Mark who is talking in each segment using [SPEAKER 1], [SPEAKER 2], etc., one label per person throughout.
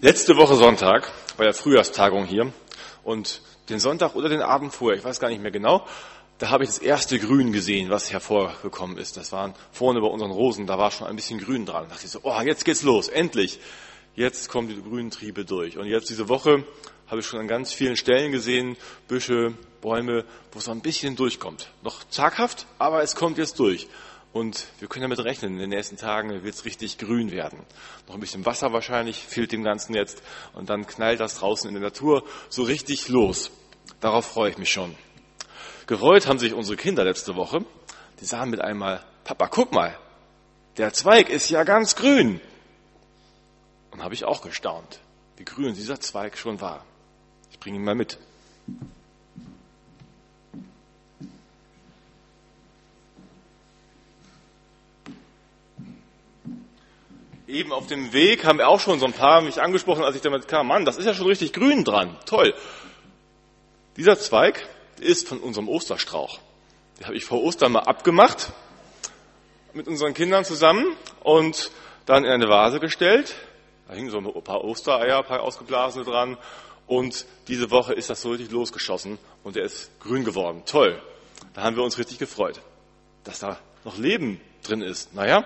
[SPEAKER 1] Letzte Woche Sonntag bei der Frühjahrstagung hier und den Sonntag oder den Abend vorher, ich weiß gar nicht mehr genau, da habe ich das erste Grün gesehen, was hervorgekommen ist. Das waren vorne bei unseren Rosen, da war schon ein bisschen Grün dran. Da dachte ich so, oh, jetzt geht's los, endlich. Jetzt kommen die grünen Triebe durch. Und jetzt diese Woche habe ich schon an ganz vielen Stellen gesehen, Büsche, Bäume, wo es so ein bisschen durchkommt. Noch zaghaft, aber es kommt jetzt durch. Und wir können damit rechnen, in den nächsten Tagen wird es richtig grün werden. Noch ein bisschen Wasser wahrscheinlich fehlt dem Ganzen jetzt. Und dann knallt das draußen in der Natur so richtig los. Darauf freue ich mich schon. Gefreut haben sich unsere Kinder letzte Woche. Die sahen mit einmal, Papa, guck mal, der Zweig ist ja ganz grün. Und habe ich auch gestaunt, wie grün dieser Zweig schon war. Ich bringe ihn mal mit. Eben auf dem Weg haben auch schon so ein paar mich angesprochen, als ich damit kam, Mann, das ist ja schon richtig grün dran. Toll. Dieser Zweig ist von unserem Osterstrauch. Den habe ich vor Ostern mal abgemacht mit unseren Kindern zusammen und dann in eine Vase gestellt. Da hingen so ein paar Ostereier, ein paar ausgeblasene dran. Und diese Woche ist das so richtig losgeschossen und er ist grün geworden. Toll. Da haben wir uns richtig gefreut, dass da noch Leben drin ist. Naja,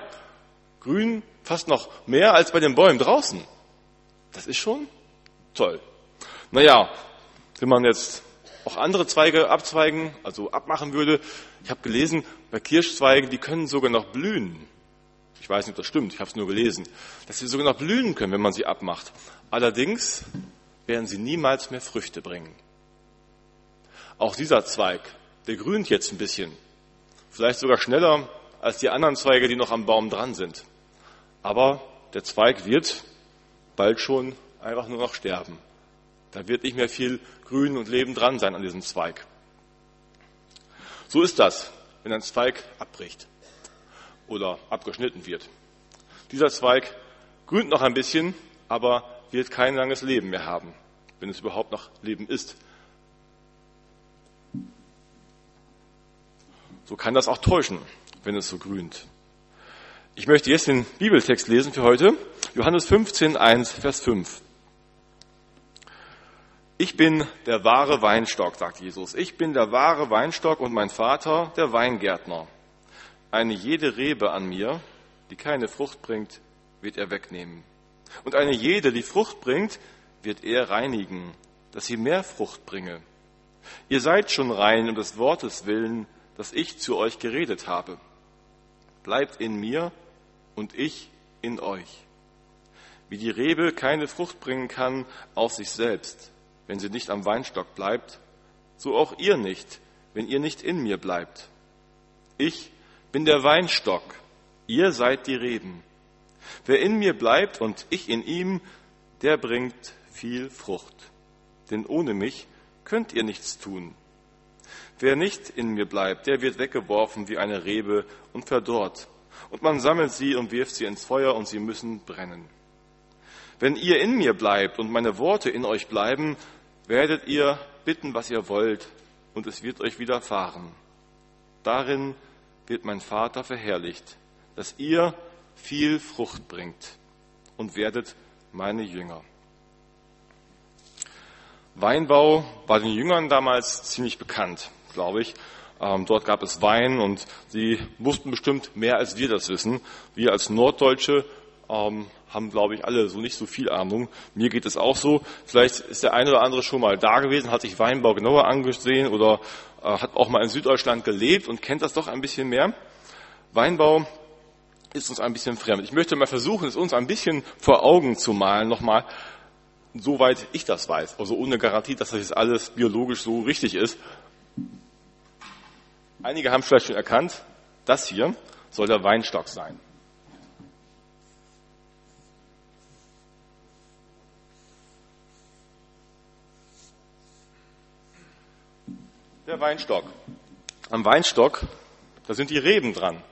[SPEAKER 1] grün fast noch mehr als bei den Bäumen draußen. Das ist schon toll. Naja, wenn man jetzt auch andere Zweige abzweigen, also abmachen würde, ich habe gelesen, bei Kirschzweigen, die können sogar noch blühen. Ich weiß nicht, ob das stimmt, ich habe es nur gelesen, dass sie sogar noch blühen können, wenn man sie abmacht. Allerdings werden sie niemals mehr Früchte bringen. Auch dieser Zweig, der grünt jetzt ein bisschen, vielleicht sogar schneller als die anderen Zweige, die noch am Baum dran sind. Aber der Zweig wird bald schon einfach nur noch sterben. Da wird nicht mehr viel Grün und Leben dran sein an diesem Zweig. So ist das, wenn ein Zweig abbricht oder abgeschnitten wird. Dieser Zweig grünt noch ein bisschen, aber wird kein langes Leben mehr haben, wenn es überhaupt noch Leben ist. So kann das auch täuschen, wenn es so grünt. Ich möchte jetzt den Bibeltext lesen für heute. Johannes 15, 1, Vers 5. Ich bin der wahre Weinstock, sagt Jesus. Ich bin der wahre Weinstock und mein Vater der Weingärtner. Eine jede Rebe an mir, die keine Frucht bringt, wird er wegnehmen. Und eine jede, die Frucht bringt, wird er reinigen, dass sie mehr Frucht bringe. Ihr seid schon rein um des Wortes willen, das ich zu euch geredet habe. Bleibt in mir und ich in euch. Wie die Rebe keine Frucht bringen kann auf sich selbst, wenn sie nicht am Weinstock bleibt, so auch ihr nicht, wenn ihr nicht in mir bleibt. Ich bin der Weinstock, ihr seid die Reben. Wer in mir bleibt und ich in ihm, der bringt viel Frucht. Denn ohne mich könnt ihr nichts tun. Wer nicht in mir bleibt, der wird weggeworfen wie eine Rebe und verdorrt und man sammelt sie und wirft sie ins Feuer und sie müssen brennen. Wenn ihr in mir bleibt und meine Worte in euch bleiben, werdet ihr bitten, was ihr wollt, und es wird euch widerfahren. Darin wird mein Vater verherrlicht, dass ihr viel Frucht bringt und werdet meine Jünger. Weinbau war den Jüngern damals ziemlich bekannt, glaube ich. Ähm, dort gab es Wein und sie wussten bestimmt mehr, als wir das wissen. Wir als Norddeutsche ähm, haben, glaube ich, alle so nicht so viel Ahnung. Mir geht es auch so. Vielleicht ist der eine oder andere schon mal da gewesen, hat sich Weinbau genauer angesehen oder äh, hat auch mal in Süddeutschland gelebt und kennt das doch ein bisschen mehr. Weinbau ist uns ein bisschen fremd. Ich möchte mal versuchen, es uns ein bisschen vor Augen zu malen, nochmal, soweit ich das weiß. Also ohne Garantie, dass das jetzt alles biologisch so richtig ist. Einige haben vielleicht schon erkannt, das hier soll der Weinstock sein. Der Weinstock. Am Weinstock, da sind die Reben dran.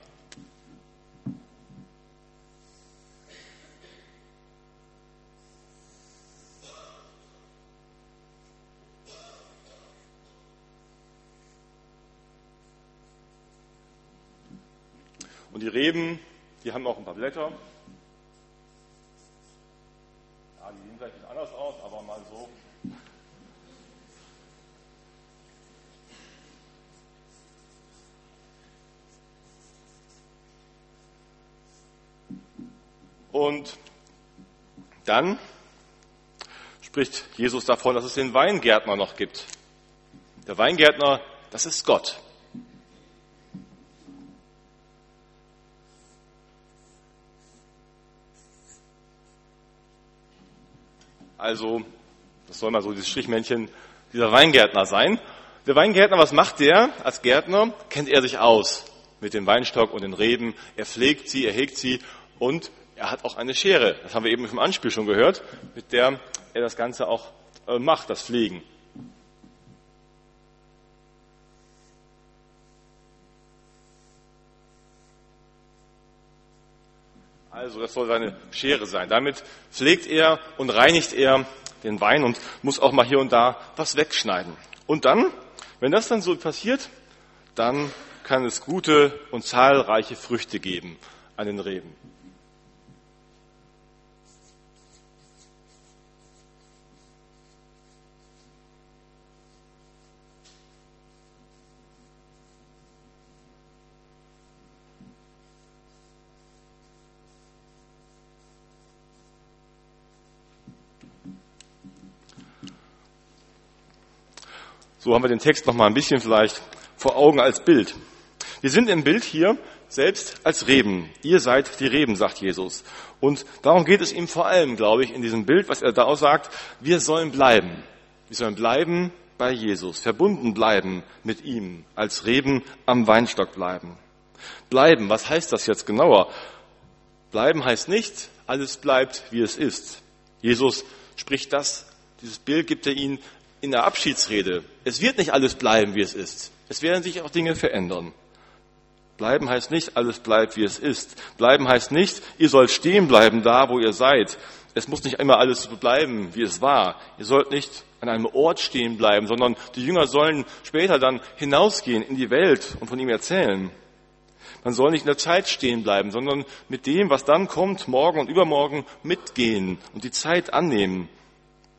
[SPEAKER 1] Reben, die haben auch ein paar Blätter. Ja, die vielleicht nicht anders aus, aber mal so. Und dann spricht Jesus davon, dass es den Weingärtner noch gibt. Der Weingärtner, das ist Gott. Also, das soll mal so dieses Strichmännchen dieser Weingärtner sein. Der Weingärtner, was macht der als Gärtner? Kennt er sich aus mit dem Weinstock und den Reben. Er pflegt sie, er hegt sie und er hat auch eine Schere. Das haben wir eben im Anspiel schon gehört, mit der er das Ganze auch äh, macht, das Pflegen. Also das soll seine Schere sein. Damit pflegt er und reinigt er den Wein und muss auch mal hier und da was wegschneiden. Und dann, wenn das dann so passiert, dann kann es gute und zahlreiche Früchte geben an den Reben. So haben wir den Text noch mal ein bisschen vielleicht vor Augen als Bild. Wir sind im Bild hier selbst als Reben. Ihr seid die Reben, sagt Jesus. Und darum geht es ihm vor allem, glaube ich, in diesem Bild, was er da auch sagt. Wir sollen bleiben. Wir sollen bleiben bei Jesus, verbunden bleiben mit ihm, als Reben am Weinstock bleiben. Bleiben, was heißt das jetzt genauer? Bleiben heißt nicht, alles bleibt, wie es ist. Jesus spricht das, dieses Bild gibt er ihnen in der Abschiedsrede, es wird nicht alles bleiben, wie es ist. Es werden sich auch Dinge verändern. Bleiben heißt nicht, alles bleibt, wie es ist. Bleiben heißt nicht, ihr sollt stehen bleiben da, wo ihr seid. Es muss nicht immer alles so bleiben, wie es war. Ihr sollt nicht an einem Ort stehen bleiben, sondern die Jünger sollen später dann hinausgehen in die Welt und von ihm erzählen. Man soll nicht in der Zeit stehen bleiben, sondern mit dem, was dann kommt, morgen und übermorgen mitgehen und die Zeit annehmen,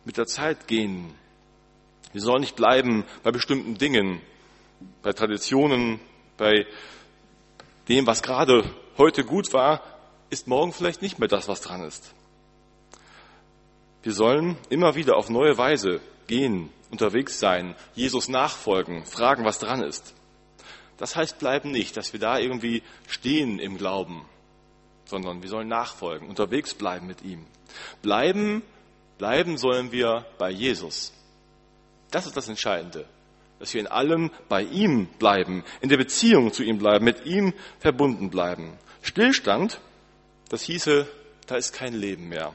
[SPEAKER 1] mit der Zeit gehen. Wir sollen nicht bleiben bei bestimmten Dingen, bei Traditionen, bei dem, was gerade heute gut war, ist morgen vielleicht nicht mehr das, was dran ist. Wir sollen immer wieder auf neue Weise gehen, unterwegs sein, Jesus nachfolgen, fragen, was dran ist. Das heißt bleiben nicht, dass wir da irgendwie stehen im Glauben, sondern wir sollen nachfolgen, unterwegs bleiben mit ihm. Bleiben, bleiben sollen wir bei Jesus. Das ist das Entscheidende, dass wir in allem bei ihm bleiben, in der Beziehung zu ihm bleiben, mit ihm verbunden bleiben. Stillstand, das hieße, da ist kein Leben mehr.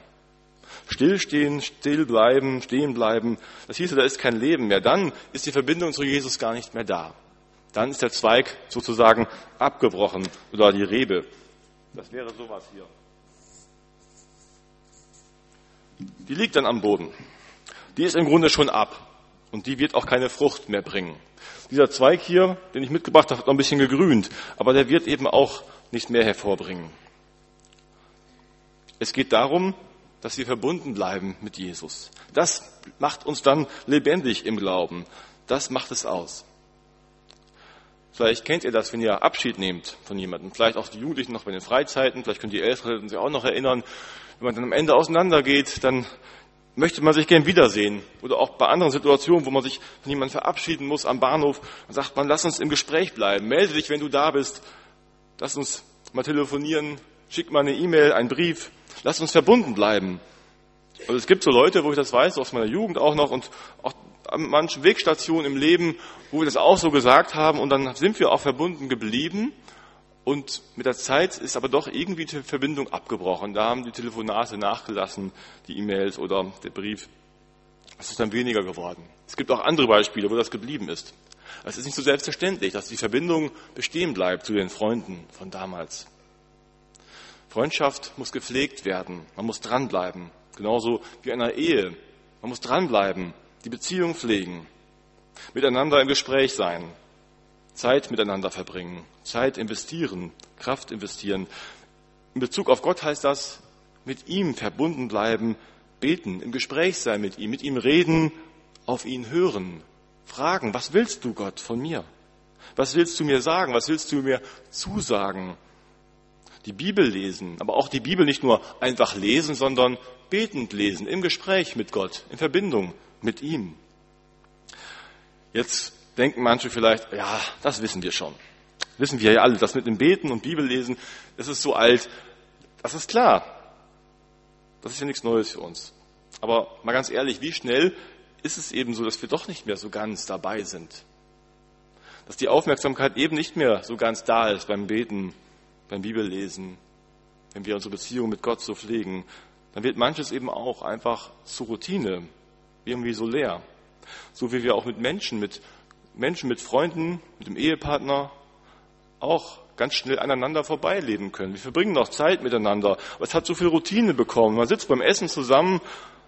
[SPEAKER 1] Stillstehen, still bleiben, stehen bleiben, das hieße, da ist kein Leben mehr. Dann ist die Verbindung zu Jesus gar nicht mehr da. Dann ist der Zweig sozusagen abgebrochen oder die Rebe. Das wäre sowas hier. Die liegt dann am Boden. Die ist im Grunde schon ab und die wird auch keine Frucht mehr bringen. Dieser Zweig hier, den ich mitgebracht habe, hat noch ein bisschen gegrünt, aber der wird eben auch nicht mehr hervorbringen. Es geht darum, dass wir verbunden bleiben mit Jesus. Das macht uns dann lebendig im Glauben. Das macht es aus. Vielleicht kennt ihr das, wenn ihr Abschied nehmt von jemandem. Vielleicht auch die Jugendlichen noch bei den Freizeiten. Vielleicht können die Älteren sich auch noch erinnern. Wenn man dann am Ende auseinandergeht, dann möchte man sich gern wiedersehen. Oder auch bei anderen Situationen, wo man sich von jemandem verabschieden muss am Bahnhof, dann sagt man, lass uns im Gespräch bleiben. Melde dich, wenn du da bist. Lass uns mal telefonieren. Schick mal eine E-Mail, einen Brief. Lass uns verbunden bleiben. Und es gibt so Leute, wo ich das weiß, aus meiner Jugend auch noch und auch an manchen Wegstationen im Leben, wo wir das auch so gesagt haben und dann sind wir auch verbunden geblieben und mit der Zeit ist aber doch irgendwie die Verbindung abgebrochen. Da haben die Telefonate nachgelassen, die E-Mails oder der Brief. Es ist dann weniger geworden. Es gibt auch andere Beispiele, wo das geblieben ist. Es ist nicht so selbstverständlich, dass die Verbindung bestehen bleibt zu den Freunden von damals. Freundschaft muss gepflegt werden. Man muss dranbleiben. Genauso wie in einer Ehe. Man muss dranbleiben, die Beziehung pflegen, miteinander im Gespräch sein, Zeit miteinander verbringen, Zeit investieren, Kraft investieren. In Bezug auf Gott heißt das, mit ihm verbunden bleiben, beten, im Gespräch sein mit ihm, mit ihm reden, auf ihn hören, fragen, was willst du Gott von mir? Was willst du mir sagen? Was willst du mir zusagen? Die Bibel lesen, aber auch die Bibel nicht nur einfach lesen, sondern betend lesen, im Gespräch mit Gott, in Verbindung mit ihm. Jetzt denken manche vielleicht, ja, das wissen wir schon. Wissen wir ja alle, das mit dem Beten und Bibellesen, das ist so alt. Das ist klar. Das ist ja nichts Neues für uns. Aber mal ganz ehrlich, wie schnell ist es eben so, dass wir doch nicht mehr so ganz dabei sind? Dass die Aufmerksamkeit eben nicht mehr so ganz da ist beim Beten, beim Bibellesen, wenn wir unsere Beziehung mit Gott so pflegen, dann wird manches eben auch einfach zur Routine, irgendwie so leer. So wie wir auch mit Menschen, mit Menschen, mit Freunden, mit dem Ehepartner auch ganz schnell aneinander vorbeileben können. Wir verbringen noch Zeit miteinander, aber es hat so viel Routine bekommen. Man sitzt beim Essen zusammen,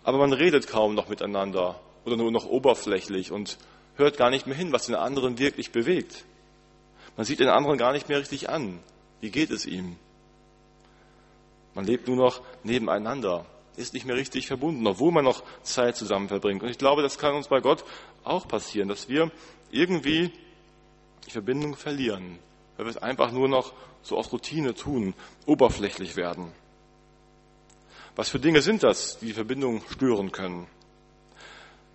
[SPEAKER 1] aber man redet kaum noch miteinander oder nur noch oberflächlich und hört gar nicht mehr hin, was den anderen wirklich bewegt. Man sieht den anderen gar nicht mehr richtig an. Wie geht es ihm? Man lebt nur noch nebeneinander, ist nicht mehr richtig verbunden, obwohl man noch Zeit zusammen verbringt. Und ich glaube, das kann uns bei Gott auch passieren, dass wir irgendwie die Verbindung verlieren, weil wir es einfach nur noch so aus Routine tun, oberflächlich werden. Was für Dinge sind das, die die Verbindung stören können?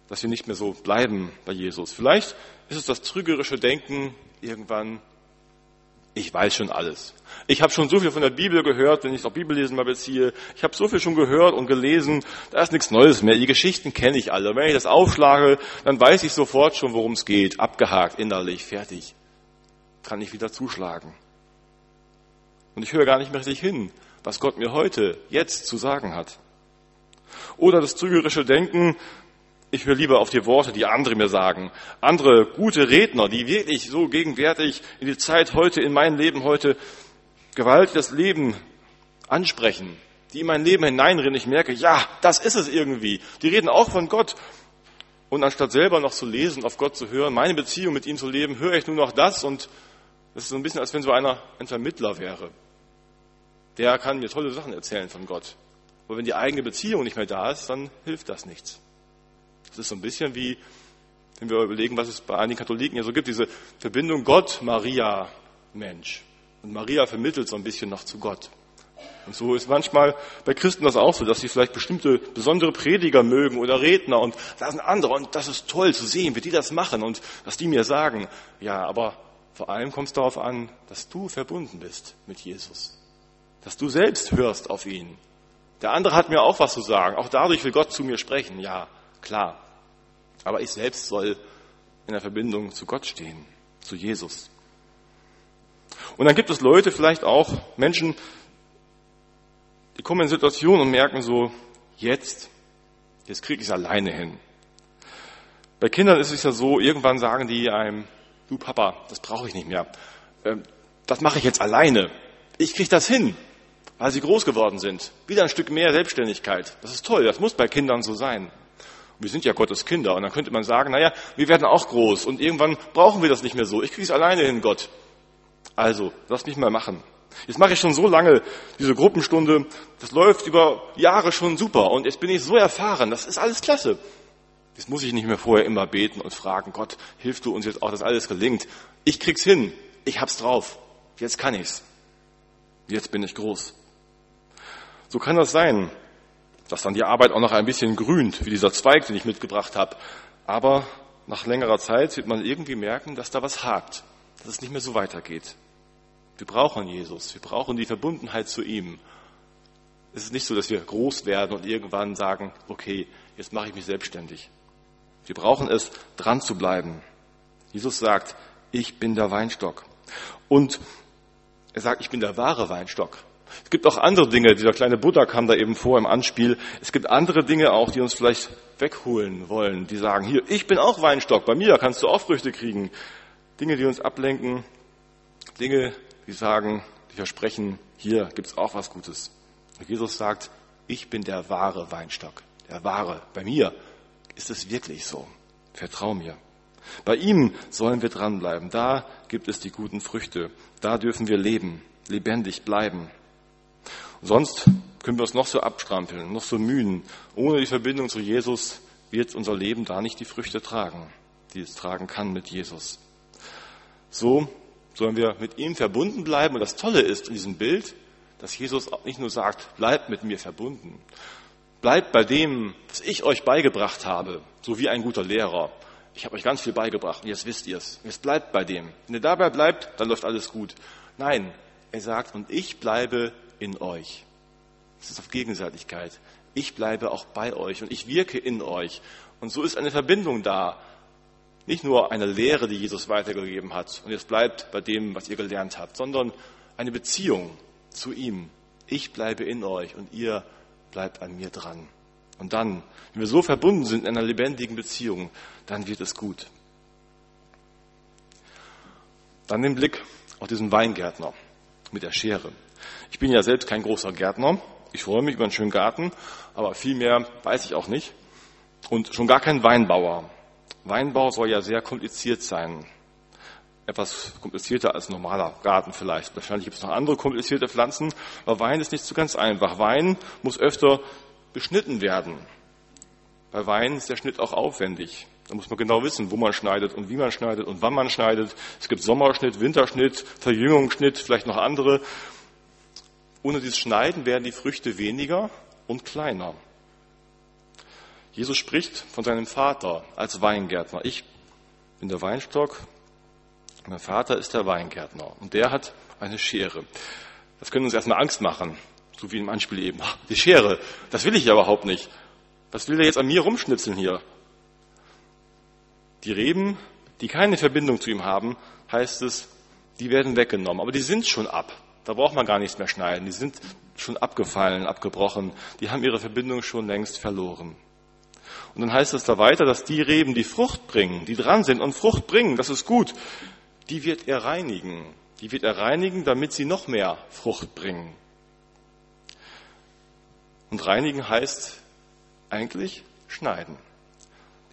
[SPEAKER 1] Dass wir nicht mehr so bleiben bei Jesus. Vielleicht ist es das trügerische Denken irgendwann, ich weiß schon alles. Ich habe schon so viel von der Bibel gehört, wenn ich auch Bibellesen mal beziehe. Ich habe so viel schon gehört und gelesen, da ist nichts Neues mehr. Die Geschichten kenne ich alle. Wenn ich das aufschlage, dann weiß ich sofort schon, worum es geht. Abgehakt, innerlich, fertig. Kann ich wieder zuschlagen. Und ich höre gar nicht mehr richtig hin, was Gott mir heute, jetzt zu sagen hat. Oder das trügerische Denken, ich höre lieber auf die Worte, die andere mir sagen. Andere gute Redner, die wirklich so gegenwärtig in die Zeit heute, in mein Leben heute gewaltig das Leben ansprechen, die in mein Leben hineinreden. Ich merke, ja, das ist es irgendwie. Die reden auch von Gott. Und anstatt selber noch zu lesen, auf Gott zu hören, meine Beziehung mit ihm zu leben, höre ich nur noch das und das ist so ein bisschen, als wenn so einer ein Vermittler wäre. Der kann mir tolle Sachen erzählen von Gott. Aber wenn die eigene Beziehung nicht mehr da ist, dann hilft das nichts. Das ist so ein bisschen wie, wenn wir überlegen, was es bei einigen Katholiken ja so gibt, diese Verbindung Gott, Maria, Mensch. Und Maria vermittelt so ein bisschen noch zu Gott. Und so ist manchmal bei Christen das auch so, dass sie vielleicht bestimmte besondere Prediger mögen oder Redner und da sind andere und das ist toll zu sehen, wie die das machen und was die mir sagen. Ja, aber vor allem kommt es darauf an, dass du verbunden bist mit Jesus. Dass du selbst hörst auf ihn. Der andere hat mir auch was zu sagen. Auch dadurch will Gott zu mir sprechen. Ja, klar. Aber ich selbst soll in der Verbindung zu Gott stehen, zu Jesus. Und dann gibt es Leute, vielleicht auch Menschen, die kommen in Situationen und merken so, jetzt, jetzt kriege ich es alleine hin. Bei Kindern ist es ja so, irgendwann sagen die einem, du Papa, das brauche ich nicht mehr. Ähm, das mache ich jetzt alleine. Ich kriege das hin, weil sie groß geworden sind. Wieder ein Stück mehr Selbstständigkeit. Das ist toll, das muss bei Kindern so sein. Wir sind ja Gottes Kinder. Und dann könnte man sagen, naja, wir werden auch groß und irgendwann brauchen wir das nicht mehr so. Ich kriege es alleine hin, Gott. Also, lass mich mal machen. Jetzt mache ich schon so lange diese Gruppenstunde. Das läuft über Jahre schon super. Und jetzt bin ich so erfahren. Das ist alles klasse. Jetzt muss ich nicht mehr vorher immer beten und fragen, Gott, hilf du uns jetzt auch, dass alles gelingt. Ich krieg's hin. Ich hab's drauf. Jetzt kann ich's. Jetzt bin ich groß. So kann das sein dass dann die Arbeit auch noch ein bisschen grünt, wie dieser Zweig, den ich mitgebracht habe. Aber nach längerer Zeit wird man irgendwie merken, dass da was hakt, dass es nicht mehr so weitergeht. Wir brauchen Jesus, wir brauchen die Verbundenheit zu ihm. Es ist nicht so, dass wir groß werden und irgendwann sagen, okay, jetzt mache ich mich selbstständig. Wir brauchen es, dran zu bleiben. Jesus sagt, ich bin der Weinstock. Und er sagt, ich bin der wahre Weinstock. Es gibt auch andere Dinge, dieser kleine Buddha kam da eben vor im Anspiel. Es gibt andere Dinge auch, die uns vielleicht wegholen wollen, die sagen, hier, ich bin auch Weinstock, bei mir kannst du auch Früchte kriegen. Dinge, die uns ablenken, Dinge, die sagen, die versprechen, hier gibt's auch was Gutes. Jesus sagt, ich bin der wahre Weinstock, der wahre. Bei mir ist es wirklich so. Vertrau mir. Bei ihm sollen wir dranbleiben. Da gibt es die guten Früchte. Da dürfen wir leben, lebendig bleiben. Sonst können wir uns noch so abstrampeln, noch so mühen. Ohne die Verbindung zu Jesus wird unser Leben da nicht die Früchte tragen, die es tragen kann mit Jesus. So sollen wir mit ihm verbunden bleiben. Und das Tolle ist in diesem Bild, dass Jesus auch nicht nur sagt, bleibt mit mir verbunden. Bleibt bei dem, was ich euch beigebracht habe, so wie ein guter Lehrer. Ich habe euch ganz viel beigebracht und jetzt wisst ihr es. Jetzt bleibt bei dem. Wenn ihr dabei bleibt, dann läuft alles gut. Nein, er sagt, und ich bleibe in euch. Das ist auf Gegenseitigkeit. Ich bleibe auch bei euch und ich wirke in euch. Und so ist eine Verbindung da. Nicht nur eine Lehre, die Jesus weitergegeben hat und jetzt bleibt bei dem, was ihr gelernt habt, sondern eine Beziehung zu ihm. Ich bleibe in euch und ihr bleibt an mir dran. Und dann, wenn wir so verbunden sind in einer lebendigen Beziehung, dann wird es gut. Dann den Blick auf diesen Weingärtner mit der Schere. Ich bin ja selbst kein großer Gärtner. Ich freue mich über einen schönen Garten, aber viel mehr weiß ich auch nicht. Und schon gar kein Weinbauer. Weinbau soll ja sehr kompliziert sein. Etwas komplizierter als normaler Garten vielleicht. Wahrscheinlich gibt es noch andere komplizierte Pflanzen, aber Wein ist nicht so ganz einfach. Wein muss öfter beschnitten werden. Bei Wein ist der Schnitt auch aufwendig. Da muss man genau wissen, wo man schneidet und wie man schneidet und wann man schneidet. Es gibt Sommerschnitt, Winterschnitt, Verjüngungsschnitt, vielleicht noch andere. Ohne dieses Schneiden werden die Früchte weniger und kleiner. Jesus spricht von seinem Vater als Weingärtner. Ich bin der Weinstock, mein Vater ist der Weingärtner und der hat eine Schere. Das könnte uns erstmal Angst machen, so wie im Anspiel eben. Die Schere, das will ich ja überhaupt nicht. Was will der jetzt an mir rumschnitzeln hier? Die Reben, die keine Verbindung zu ihm haben, heißt es, die werden weggenommen. Aber die sind schon ab. Da braucht man gar nichts mehr schneiden. Die sind schon abgefallen, abgebrochen. Die haben ihre Verbindung schon längst verloren. Und dann heißt es da weiter, dass die Reben, die Frucht bringen, die dran sind und Frucht bringen, das ist gut, die wird er reinigen. Die wird er reinigen, damit sie noch mehr Frucht bringen. Und reinigen heißt eigentlich schneiden.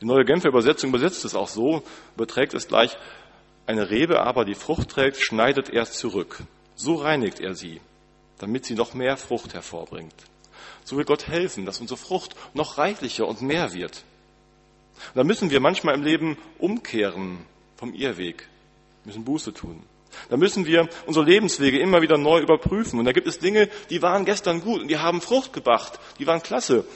[SPEAKER 1] Die neue Genfer Übersetzung übersetzt es auch so, überträgt es gleich, eine Rebe aber, die Frucht trägt, schneidet er zurück. So reinigt er sie, damit sie noch mehr Frucht hervorbringt. So will Gott helfen, dass unsere Frucht noch reichlicher und mehr wird. Und da müssen wir manchmal im Leben umkehren vom Irrweg, müssen Buße tun. Da müssen wir unsere Lebenswege immer wieder neu überprüfen. Und da gibt es Dinge, die waren gestern gut und die haben Frucht gebracht, die waren klasse.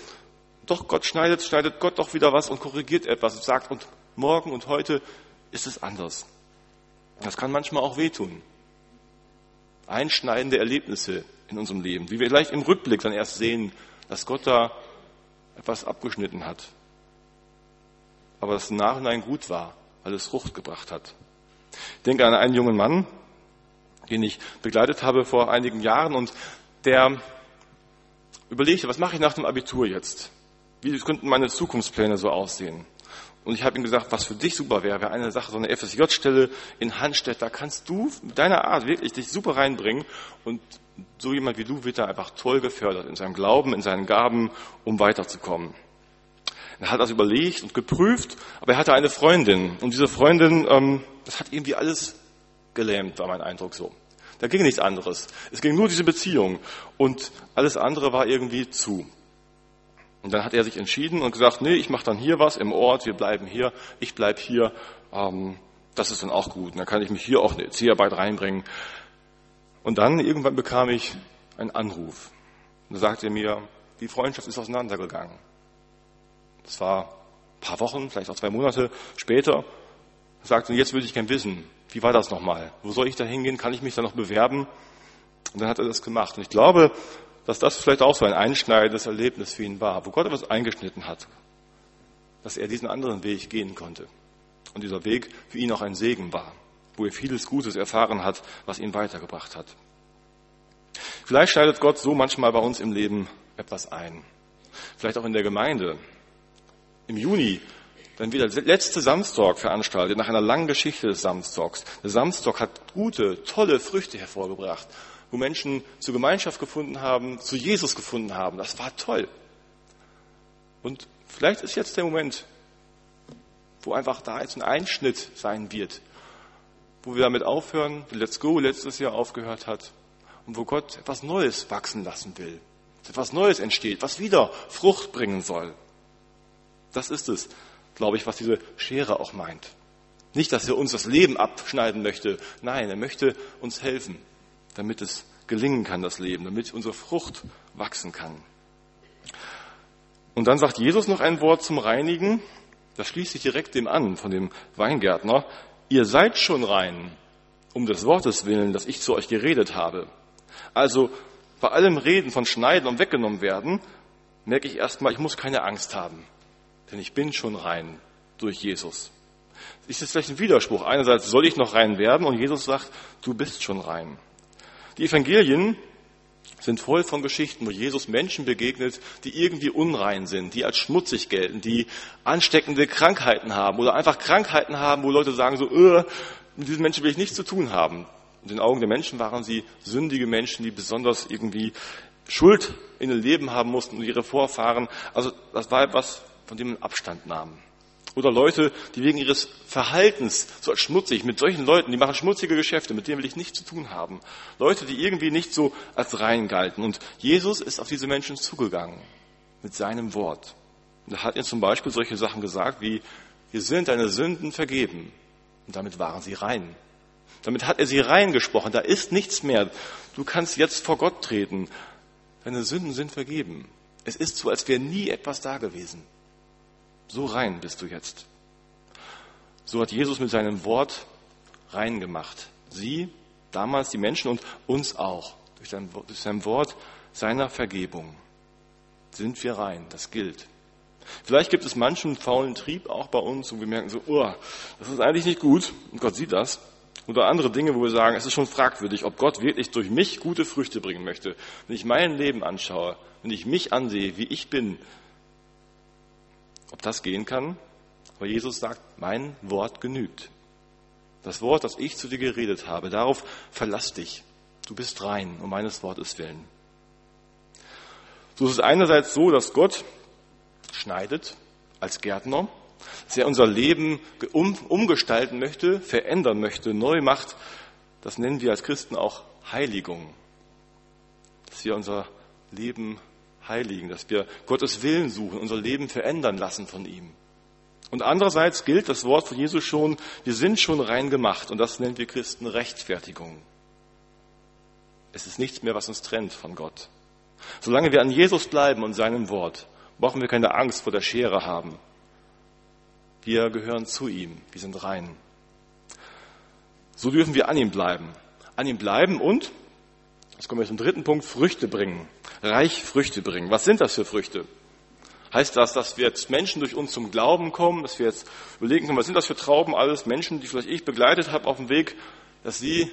[SPEAKER 1] Doch Gott schneidet, schneidet Gott doch wieder was und korrigiert etwas und sagt, und morgen und heute ist es anders. Das kann manchmal auch wehtun. Einschneidende Erlebnisse in unserem Leben, wie wir gleich im Rückblick dann erst sehen, dass Gott da etwas abgeschnitten hat. Aber das im Nachhinein gut war, weil es Frucht gebracht hat. Ich denke an einen jungen Mann, den ich begleitet habe vor einigen Jahren und der überlegte, was mache ich nach dem Abitur jetzt? Wie könnten meine Zukunftspläne so aussehen? Und ich habe ihm gesagt, was für dich super wäre, wäre eine Sache, so eine FSJ-Stelle in Handstedt, da kannst du mit deiner Art wirklich dich super reinbringen und so jemand wie du wird da einfach toll gefördert in seinem Glauben, in seinen Gaben, um weiterzukommen. Er hat das überlegt und geprüft, aber er hatte eine Freundin und diese Freundin, ähm, das hat irgendwie alles gelähmt, war mein Eindruck so. Da ging nichts anderes. Es ging nur diese Beziehung und alles andere war irgendwie zu. Und dann hat er sich entschieden und gesagt, nee, ich mache dann hier was im Ort, wir bleiben hier, ich bleib hier, ähm, das ist dann auch gut. Und dann kann ich mich hier auch eine Erzieherarbeit reinbringen. Und dann irgendwann bekam ich einen Anruf. Und da sagte er mir, die Freundschaft ist auseinandergegangen. Das war ein paar Wochen, vielleicht auch zwei Monate später. Er sagte, jetzt würde ich gern wissen, wie war das nochmal? Wo soll ich da hingehen? Kann ich mich da noch bewerben? Und dann hat er das gemacht. Und ich glaube, dass das vielleicht auch so ein einschneidendes Erlebnis für ihn war, wo Gott etwas eingeschnitten hat, dass er diesen anderen Weg gehen konnte. Und dieser Weg für ihn auch ein Segen war, wo er vieles Gutes erfahren hat, was ihn weitergebracht hat. Vielleicht schneidet Gott so manchmal bei uns im Leben etwas ein. Vielleicht auch in der Gemeinde. Im Juni dann wieder der letzte Samstag veranstaltet, nach einer langen Geschichte des Samstags. Der Samstag hat gute, tolle Früchte hervorgebracht, wo Menschen zur Gemeinschaft gefunden haben, zu Jesus gefunden haben. Das war toll. Und vielleicht ist jetzt der Moment, wo einfach da jetzt ein Einschnitt sein wird, wo wir damit aufhören, wie Let's Go letztes Jahr aufgehört hat und wo Gott etwas Neues wachsen lassen will. etwas Neues entsteht, was wieder Frucht bringen soll. Das ist es, glaube ich, was diese Schere auch meint. Nicht, dass er uns das Leben abschneiden möchte. Nein, er möchte uns helfen, damit es gelingen kann, das Leben, damit unsere Frucht wachsen kann. Und dann sagt Jesus noch ein Wort zum Reinigen. Das schließt sich direkt dem an, von dem Weingärtner. Ihr seid schon rein, um des Wortes willen, das ich zu euch geredet habe. Also bei allem Reden von Schneiden und weggenommen werden, merke ich erstmal, ich muss keine Angst haben. Denn ich bin schon rein durch Jesus. Ist das vielleicht ein Widerspruch? Einerseits soll ich noch rein werden und Jesus sagt, du bist schon rein. Die Evangelien sind voll von Geschichten, wo Jesus Menschen begegnet, die irgendwie unrein sind, die als schmutzig gelten, die ansteckende Krankheiten haben oder einfach Krankheiten haben, wo Leute sagen so, äh, mit diesen Menschen will ich nichts zu tun haben. In den Augen der Menschen waren sie sündige Menschen, die besonders irgendwie Schuld in ihr Leben haben mussten und ihre Vorfahren. Also das war etwas, von dem man Abstand nahm. Oder Leute, die wegen ihres Verhaltens so schmutzig, mit solchen Leuten, die machen schmutzige Geschäfte, mit denen will ich nichts zu tun haben. Leute, die irgendwie nicht so als rein galten. Und Jesus ist auf diese Menschen zugegangen mit seinem Wort. Und er hat ihnen zum Beispiel solche Sachen gesagt wie, wir sind deine Sünden vergeben. Und damit waren sie rein. Damit hat er sie reingesprochen. Da ist nichts mehr. Du kannst jetzt vor Gott treten. Deine Sünden sind vergeben. Es ist so, als wäre nie etwas da gewesen. So rein bist du jetzt. So hat Jesus mit seinem Wort rein gemacht. Sie, damals die Menschen und uns auch. Durch sein, durch sein Wort seiner Vergebung sind wir rein. Das gilt. Vielleicht gibt es manchen faulen Trieb auch bei uns und wir merken so, oh, das ist eigentlich nicht gut und Gott sieht das. Oder andere Dinge, wo wir sagen, es ist schon fragwürdig, ob Gott wirklich durch mich gute Früchte bringen möchte. Wenn ich mein Leben anschaue, wenn ich mich ansehe, wie ich bin, ob das gehen kann? Aber Jesus sagt, mein Wort genügt. Das Wort, das ich zu dir geredet habe, darauf verlass dich. Du bist rein um meines Wortes willen. So ist es einerseits so, dass Gott schneidet als Gärtner, dass er unser Leben umgestalten möchte, verändern möchte, neu macht. Das nennen wir als Christen auch Heiligung. Dass wir unser Leben heiligen, dass wir Gottes Willen suchen, unser Leben verändern lassen von ihm. Und andererseits gilt das Wort von Jesus schon, wir sind schon rein gemacht und das nennen wir Christen Rechtfertigung. Es ist nichts mehr, was uns trennt von Gott. Solange wir an Jesus bleiben und seinem Wort, brauchen wir keine Angst vor der Schere haben. Wir gehören zu ihm, wir sind rein. So dürfen wir an ihm bleiben. An ihm bleiben und, jetzt kommen wir zum dritten Punkt, Früchte bringen reich Früchte bringen. Was sind das für Früchte? Heißt das, dass wir jetzt Menschen durch uns zum Glauben kommen, dass wir jetzt überlegen können, was sind das für Trauben alles, Menschen, die vielleicht ich begleitet habe auf dem Weg, dass sie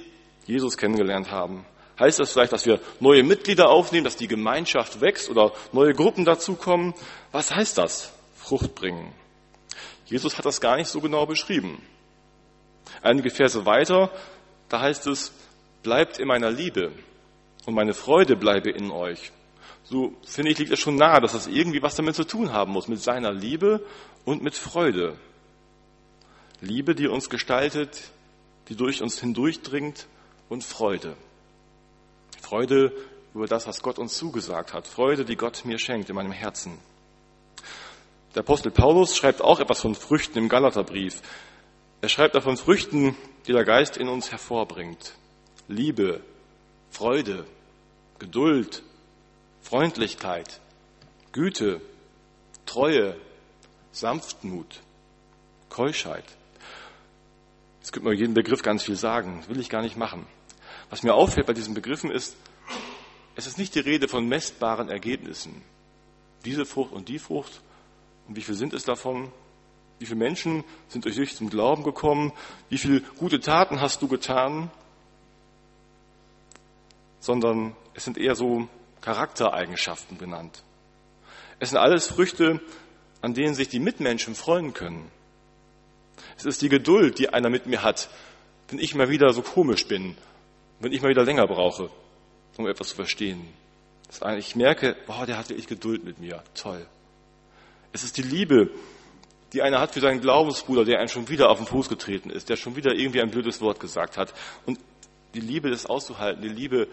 [SPEAKER 1] Jesus kennengelernt haben? Heißt das vielleicht, dass wir neue Mitglieder aufnehmen, dass die Gemeinschaft wächst oder neue Gruppen dazukommen? Was heißt das? Frucht bringen. Jesus hat das gar nicht so genau beschrieben. Einige Verse weiter, da heißt es, bleibt in meiner Liebe und meine Freude bleibe in euch so finde ich, liegt es schon nahe, dass das irgendwie was damit zu tun haben muss, mit seiner Liebe und mit Freude. Liebe, die uns gestaltet, die durch uns hindurchdringt und Freude. Freude über das, was Gott uns zugesagt hat. Freude, die Gott mir schenkt in meinem Herzen. Der Apostel Paulus schreibt auch etwas von Früchten im Galaterbrief. Er schreibt davon Früchten, die der Geist in uns hervorbringt. Liebe, Freude, Geduld, Freundlichkeit, Güte, Treue, Sanftmut, Keuschheit. Es könnte man jeden Begriff ganz viel sagen, das will ich gar nicht machen. Was mir auffällt bei diesen Begriffen ist, es ist nicht die Rede von messbaren Ergebnissen. Diese Frucht und die Frucht. Und wie viel sind es davon? Wie viele Menschen sind durch dich zum Glauben gekommen? Wie viele gute Taten hast du getan? Sondern es sind eher so Charaktereigenschaften benannt. Es sind alles Früchte, an denen sich die Mitmenschen freuen können. Es ist die Geduld, die einer mit mir hat, wenn ich mal wieder so komisch bin, wenn ich mal wieder länger brauche, um etwas zu verstehen. Ich merke, boah, der hat wirklich Geduld mit mir. Toll. Es ist die Liebe, die einer hat für seinen Glaubensbruder, der einen schon wieder auf den Fuß getreten ist, der schon wieder irgendwie ein blödes Wort gesagt hat. Und die Liebe, das auszuhalten, die Liebe,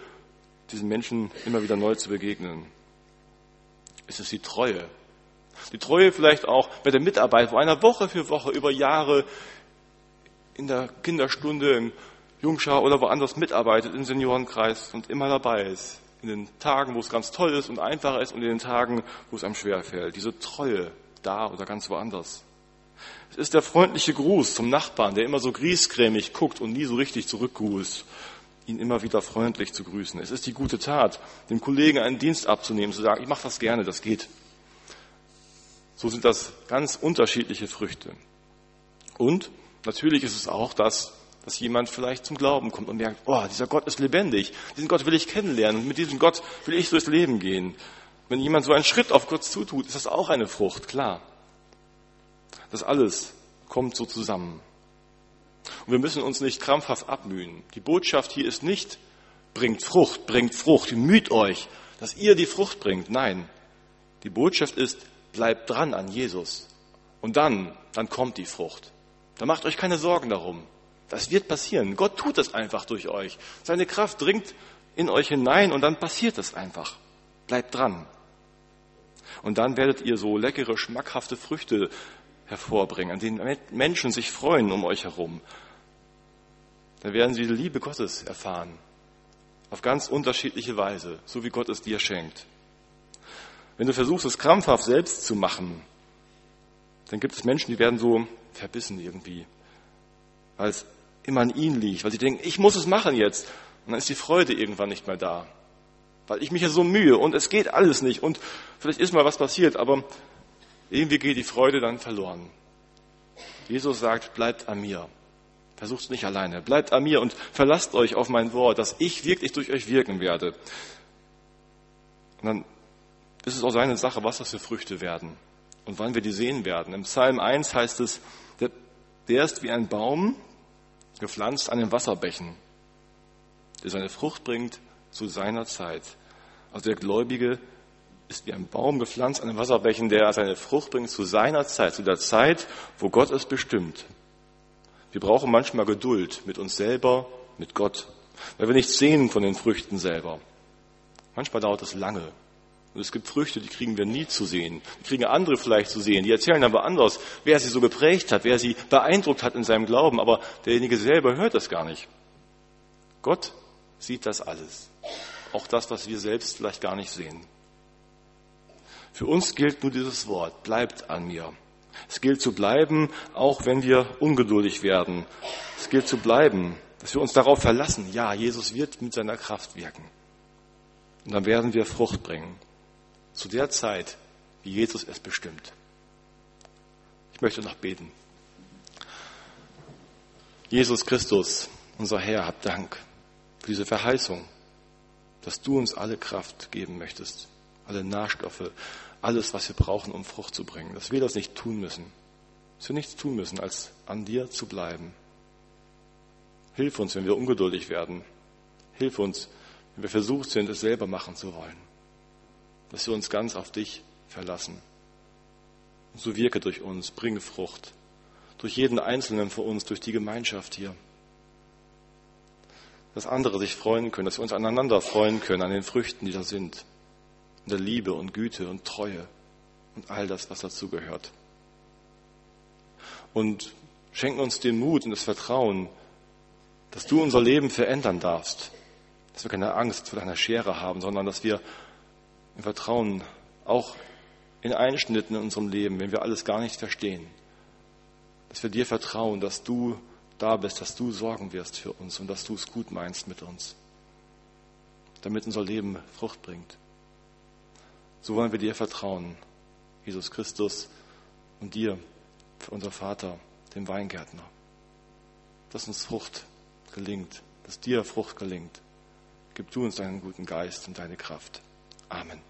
[SPEAKER 1] diesen Menschen immer wieder neu zu begegnen. Es ist die Treue. Die Treue vielleicht auch bei der Mitarbeit, wo einer Woche für Woche über Jahre in der Kinderstunde, im Jungschar oder woanders mitarbeitet, im Seniorenkreis und immer dabei ist. In den Tagen, wo es ganz toll ist und einfach ist und in den Tagen, wo es einem schwerfällt. Diese Treue da oder ganz woanders. Es ist der freundliche Gruß zum Nachbarn, der immer so griesgrämig guckt und nie so richtig zurückgrüßt, ihn immer wieder freundlich zu grüßen. Es ist die gute Tat, dem Kollegen einen Dienst abzunehmen, zu sagen, ich mache das gerne, das geht. So sind das ganz unterschiedliche Früchte. Und natürlich ist es auch das, dass jemand vielleicht zum Glauben kommt und merkt, oh, dieser Gott ist lebendig, diesen Gott will ich kennenlernen und mit diesem Gott will ich durchs Leben gehen. Wenn jemand so einen Schritt auf Gott zutut, ist das auch eine Frucht, klar. Das alles kommt so zusammen. Und wir müssen uns nicht krampfhaft abmühen. Die Botschaft hier ist nicht, bringt Frucht, bringt Frucht, müht euch, dass ihr die Frucht bringt. Nein, die Botschaft ist, bleibt dran an Jesus. Und dann, dann kommt die Frucht. Da macht euch keine Sorgen darum. Das wird passieren. Gott tut es einfach durch euch. Seine Kraft dringt in euch hinein und dann passiert es einfach. Bleibt dran. Und dann werdet ihr so leckere, schmackhafte Früchte hervorbringen, an denen Menschen sich freuen um euch herum. Dann werden sie die Liebe Gottes erfahren. Auf ganz unterschiedliche Weise, so wie Gott es dir schenkt. Wenn du versuchst, es krampfhaft selbst zu machen, dann gibt es Menschen, die werden so verbissen irgendwie, weil es immer an ihnen liegt, weil sie denken, ich muss es machen jetzt. Und dann ist die Freude irgendwann nicht mehr da, weil ich mich ja so mühe und es geht alles nicht und vielleicht ist mal was passiert, aber irgendwie geht die Freude dann verloren. Jesus sagt, bleibt an mir. Versucht es nicht alleine. Bleibt an mir und verlasst euch auf mein Wort, dass ich wirklich durch euch wirken werde. Und dann ist es auch seine Sache, was das für Früchte werden und wann wir die sehen werden. Im Psalm 1 heißt es, der, der ist wie ein Baum, gepflanzt an den Wasserbächen, der seine Frucht bringt zu seiner Zeit. Also der Gläubige ist wie ein Baum gepflanzt an den Wasserbächen, der seine Frucht bringt zu seiner Zeit, zu der Zeit, wo Gott es bestimmt. Wir brauchen manchmal Geduld mit uns selber, mit Gott, weil wir nichts sehen von den Früchten selber. Manchmal dauert es lange. Und es gibt Früchte, die kriegen wir nie zu sehen. Die kriegen andere vielleicht zu sehen. Die erzählen aber anders, wer sie so geprägt hat, wer sie beeindruckt hat in seinem Glauben. Aber derjenige selber hört das gar nicht. Gott sieht das alles. Auch das, was wir selbst vielleicht gar nicht sehen. Für uns gilt nur dieses Wort, bleibt an mir. Es gilt zu bleiben, auch wenn wir ungeduldig werden. Es gilt zu bleiben, dass wir uns darauf verlassen, ja, Jesus wird mit seiner Kraft wirken. Und dann werden wir Frucht bringen. Zu der Zeit, wie Jesus es bestimmt. Ich möchte noch beten. Jesus Christus, unser Herr, hab Dank für diese Verheißung, dass du uns alle Kraft geben möchtest alle Nährstoffe, alles, was wir brauchen, um Frucht zu bringen. Dass wir das nicht tun müssen. Dass wir nichts tun müssen, als an dir zu bleiben. Hilf uns, wenn wir ungeduldig werden. Hilf uns, wenn wir versucht sind, es selber machen zu wollen. Dass wir uns ganz auf dich verlassen. Und so wirke durch uns, bringe Frucht. Durch jeden Einzelnen von uns, durch die Gemeinschaft hier. Dass andere sich freuen können, dass wir uns aneinander freuen können an den Früchten, die da sind der Liebe und Güte und Treue und all das, was dazu gehört. Und schenken uns den Mut und das Vertrauen, dass du unser Leben verändern darfst. Dass wir keine Angst vor deiner Schere haben, sondern dass wir im Vertrauen auch in Einschnitten in unserem Leben, wenn wir alles gar nicht verstehen, dass wir dir vertrauen, dass du da bist, dass du sorgen wirst für uns und dass du es gut meinst mit uns, damit unser Leben Frucht bringt. So wollen wir dir vertrauen, Jesus Christus und dir, unser Vater, dem Weingärtner. Dass uns Frucht gelingt, dass dir Frucht gelingt. Gib du uns deinen guten Geist und deine Kraft. Amen.